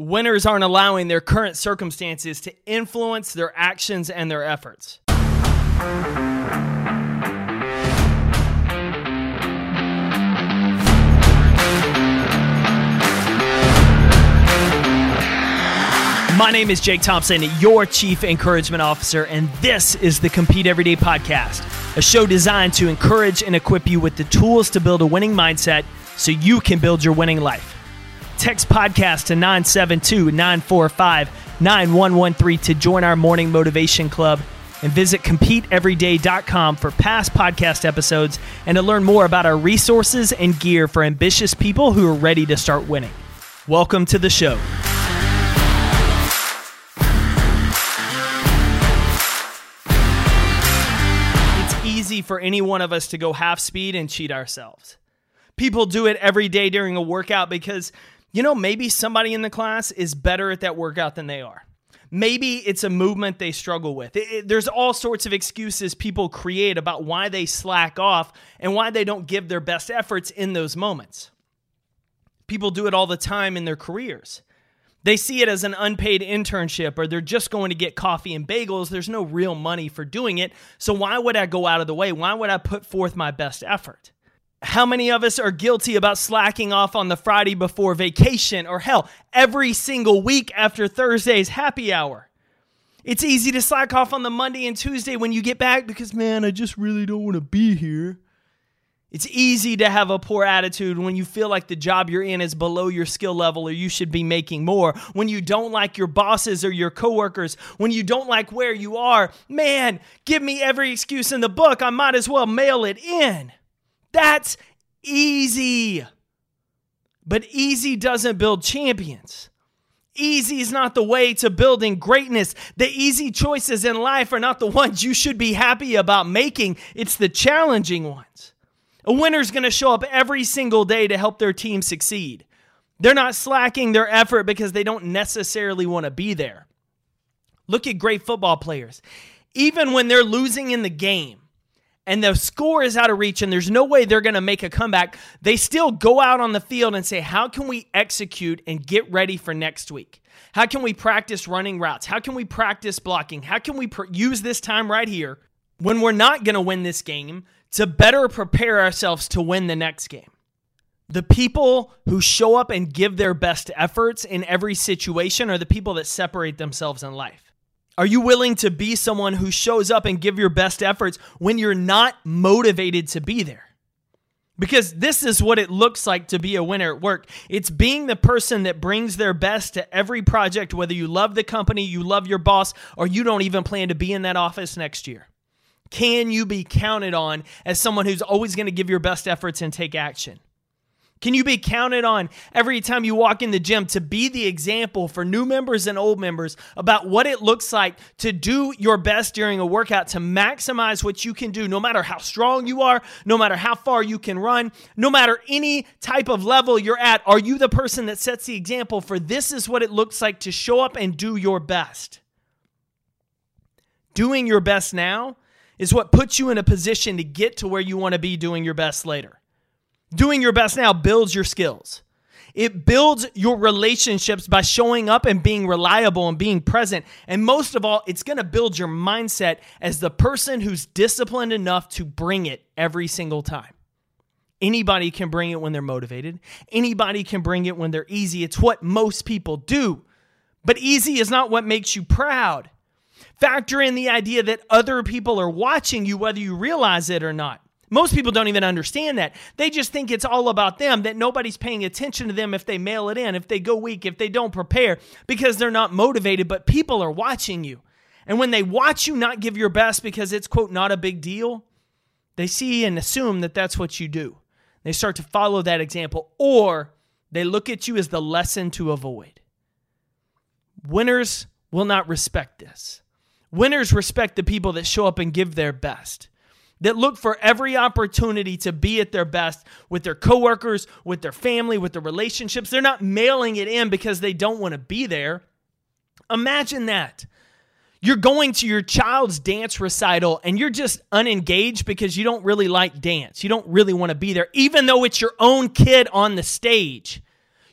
Winners aren't allowing their current circumstances to influence their actions and their efforts. My name is Jake Thompson, your Chief Encouragement Officer, and this is the Compete Everyday Podcast, a show designed to encourage and equip you with the tools to build a winning mindset so you can build your winning life. Text podcast to 972 945 9113 to join our morning motivation club and visit competeeveryday.com for past podcast episodes and to learn more about our resources and gear for ambitious people who are ready to start winning. Welcome to the show. It's easy for any one of us to go half speed and cheat ourselves. People do it every day during a workout because you know, maybe somebody in the class is better at that workout than they are. Maybe it's a movement they struggle with. It, it, there's all sorts of excuses people create about why they slack off and why they don't give their best efforts in those moments. People do it all the time in their careers. They see it as an unpaid internship or they're just going to get coffee and bagels. There's no real money for doing it. So why would I go out of the way? Why would I put forth my best effort? How many of us are guilty about slacking off on the Friday before vacation or hell, every single week after Thursday's happy hour? It's easy to slack off on the Monday and Tuesday when you get back because, man, I just really don't want to be here. It's easy to have a poor attitude when you feel like the job you're in is below your skill level or you should be making more. When you don't like your bosses or your coworkers. When you don't like where you are. Man, give me every excuse in the book. I might as well mail it in. That's easy. But easy doesn't build champions. Easy is not the way to building greatness. The easy choices in life are not the ones you should be happy about making, it's the challenging ones. A winner's going to show up every single day to help their team succeed. They're not slacking their effort because they don't necessarily want to be there. Look at great football players. Even when they're losing in the game, and the score is out of reach and there's no way they're going to make a comeback, they still go out on the field and say, How can we execute and get ready for next week? How can we practice running routes? How can we practice blocking? How can we pr- use this time right here when we're not going to win this game to better prepare ourselves to win the next game? The people who show up and give their best efforts in every situation are the people that separate themselves in life. Are you willing to be someone who shows up and give your best efforts when you're not motivated to be there? Because this is what it looks like to be a winner at work. It's being the person that brings their best to every project, whether you love the company, you love your boss, or you don't even plan to be in that office next year. Can you be counted on as someone who's always going to give your best efforts and take action? Can you be counted on every time you walk in the gym to be the example for new members and old members about what it looks like to do your best during a workout to maximize what you can do, no matter how strong you are, no matter how far you can run, no matter any type of level you're at? Are you the person that sets the example for this is what it looks like to show up and do your best? Doing your best now is what puts you in a position to get to where you want to be doing your best later. Doing your best now builds your skills. It builds your relationships by showing up and being reliable and being present. And most of all, it's going to build your mindset as the person who's disciplined enough to bring it every single time. Anybody can bring it when they're motivated. Anybody can bring it when they're easy. It's what most people do. But easy is not what makes you proud. Factor in the idea that other people are watching you, whether you realize it or not. Most people don't even understand that. They just think it's all about them, that nobody's paying attention to them if they mail it in, if they go weak, if they don't prepare, because they're not motivated. But people are watching you. And when they watch you not give your best because it's, quote, not a big deal, they see and assume that that's what you do. They start to follow that example, or they look at you as the lesson to avoid. Winners will not respect this. Winners respect the people that show up and give their best that look for every opportunity to be at their best with their coworkers, with their family, with their relationships. They're not mailing it in because they don't want to be there. Imagine that. You're going to your child's dance recital and you're just unengaged because you don't really like dance. You don't really want to be there, even though it's your own kid on the stage.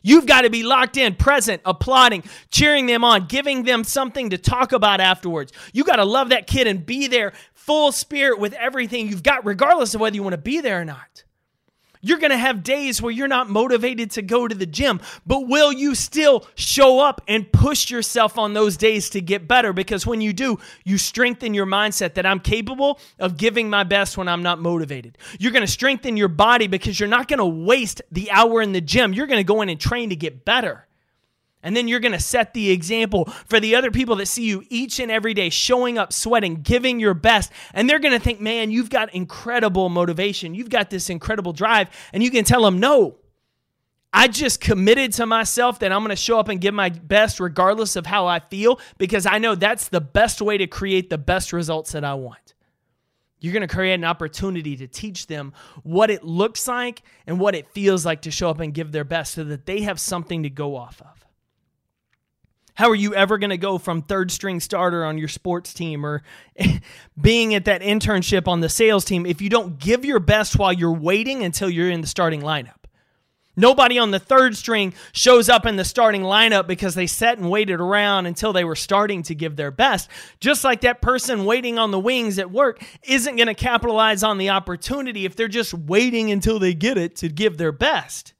You've got to be locked in, present, applauding, cheering them on, giving them something to talk about afterwards. You got to love that kid and be there full spirit with everything you've got, regardless of whether you want to be there or not. You're going to have days where you're not motivated to go to the gym, but will you still show up and push yourself on those days to get better? Because when you do, you strengthen your mindset that I'm capable of giving my best when I'm not motivated. You're going to strengthen your body because you're not going to waste the hour in the gym. You're going to go in and train to get better. And then you're going to set the example for the other people that see you each and every day showing up, sweating, giving your best. And they're going to think, man, you've got incredible motivation. You've got this incredible drive. And you can tell them, no, I just committed to myself that I'm going to show up and give my best regardless of how I feel because I know that's the best way to create the best results that I want. You're going to create an opportunity to teach them what it looks like and what it feels like to show up and give their best so that they have something to go off of. How are you ever going to go from third string starter on your sports team or being at that internship on the sales team if you don't give your best while you're waiting until you're in the starting lineup? Nobody on the third string shows up in the starting lineup because they sat and waited around until they were starting to give their best. Just like that person waiting on the wings at work isn't going to capitalize on the opportunity if they're just waiting until they get it to give their best.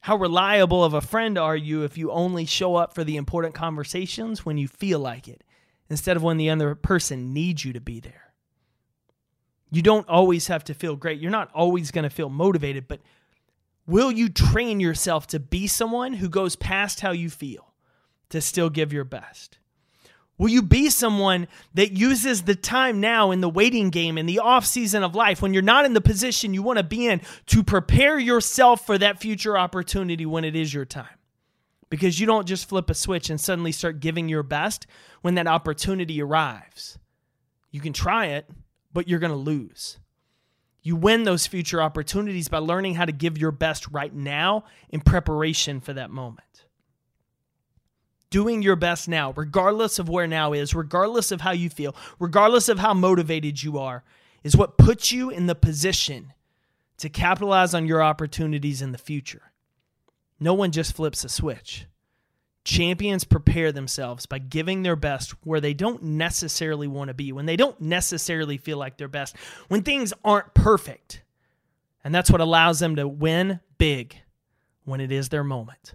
How reliable of a friend are you if you only show up for the important conversations when you feel like it, instead of when the other person needs you to be there? You don't always have to feel great. You're not always going to feel motivated, but will you train yourself to be someone who goes past how you feel to still give your best? Will you be someone that uses the time now in the waiting game, in the off season of life, when you're not in the position you want to be in, to prepare yourself for that future opportunity when it is your time? Because you don't just flip a switch and suddenly start giving your best when that opportunity arrives. You can try it, but you're going to lose. You win those future opportunities by learning how to give your best right now in preparation for that moment doing your best now, regardless of where now is, regardless of how you feel, regardless of how motivated you are, is what puts you in the position to capitalize on your opportunities in the future. No one just flips a switch. Champions prepare themselves by giving their best where they don't necessarily want to be, when they don't necessarily feel like their best, when things aren't perfect. And that's what allows them to win big when it is their moment.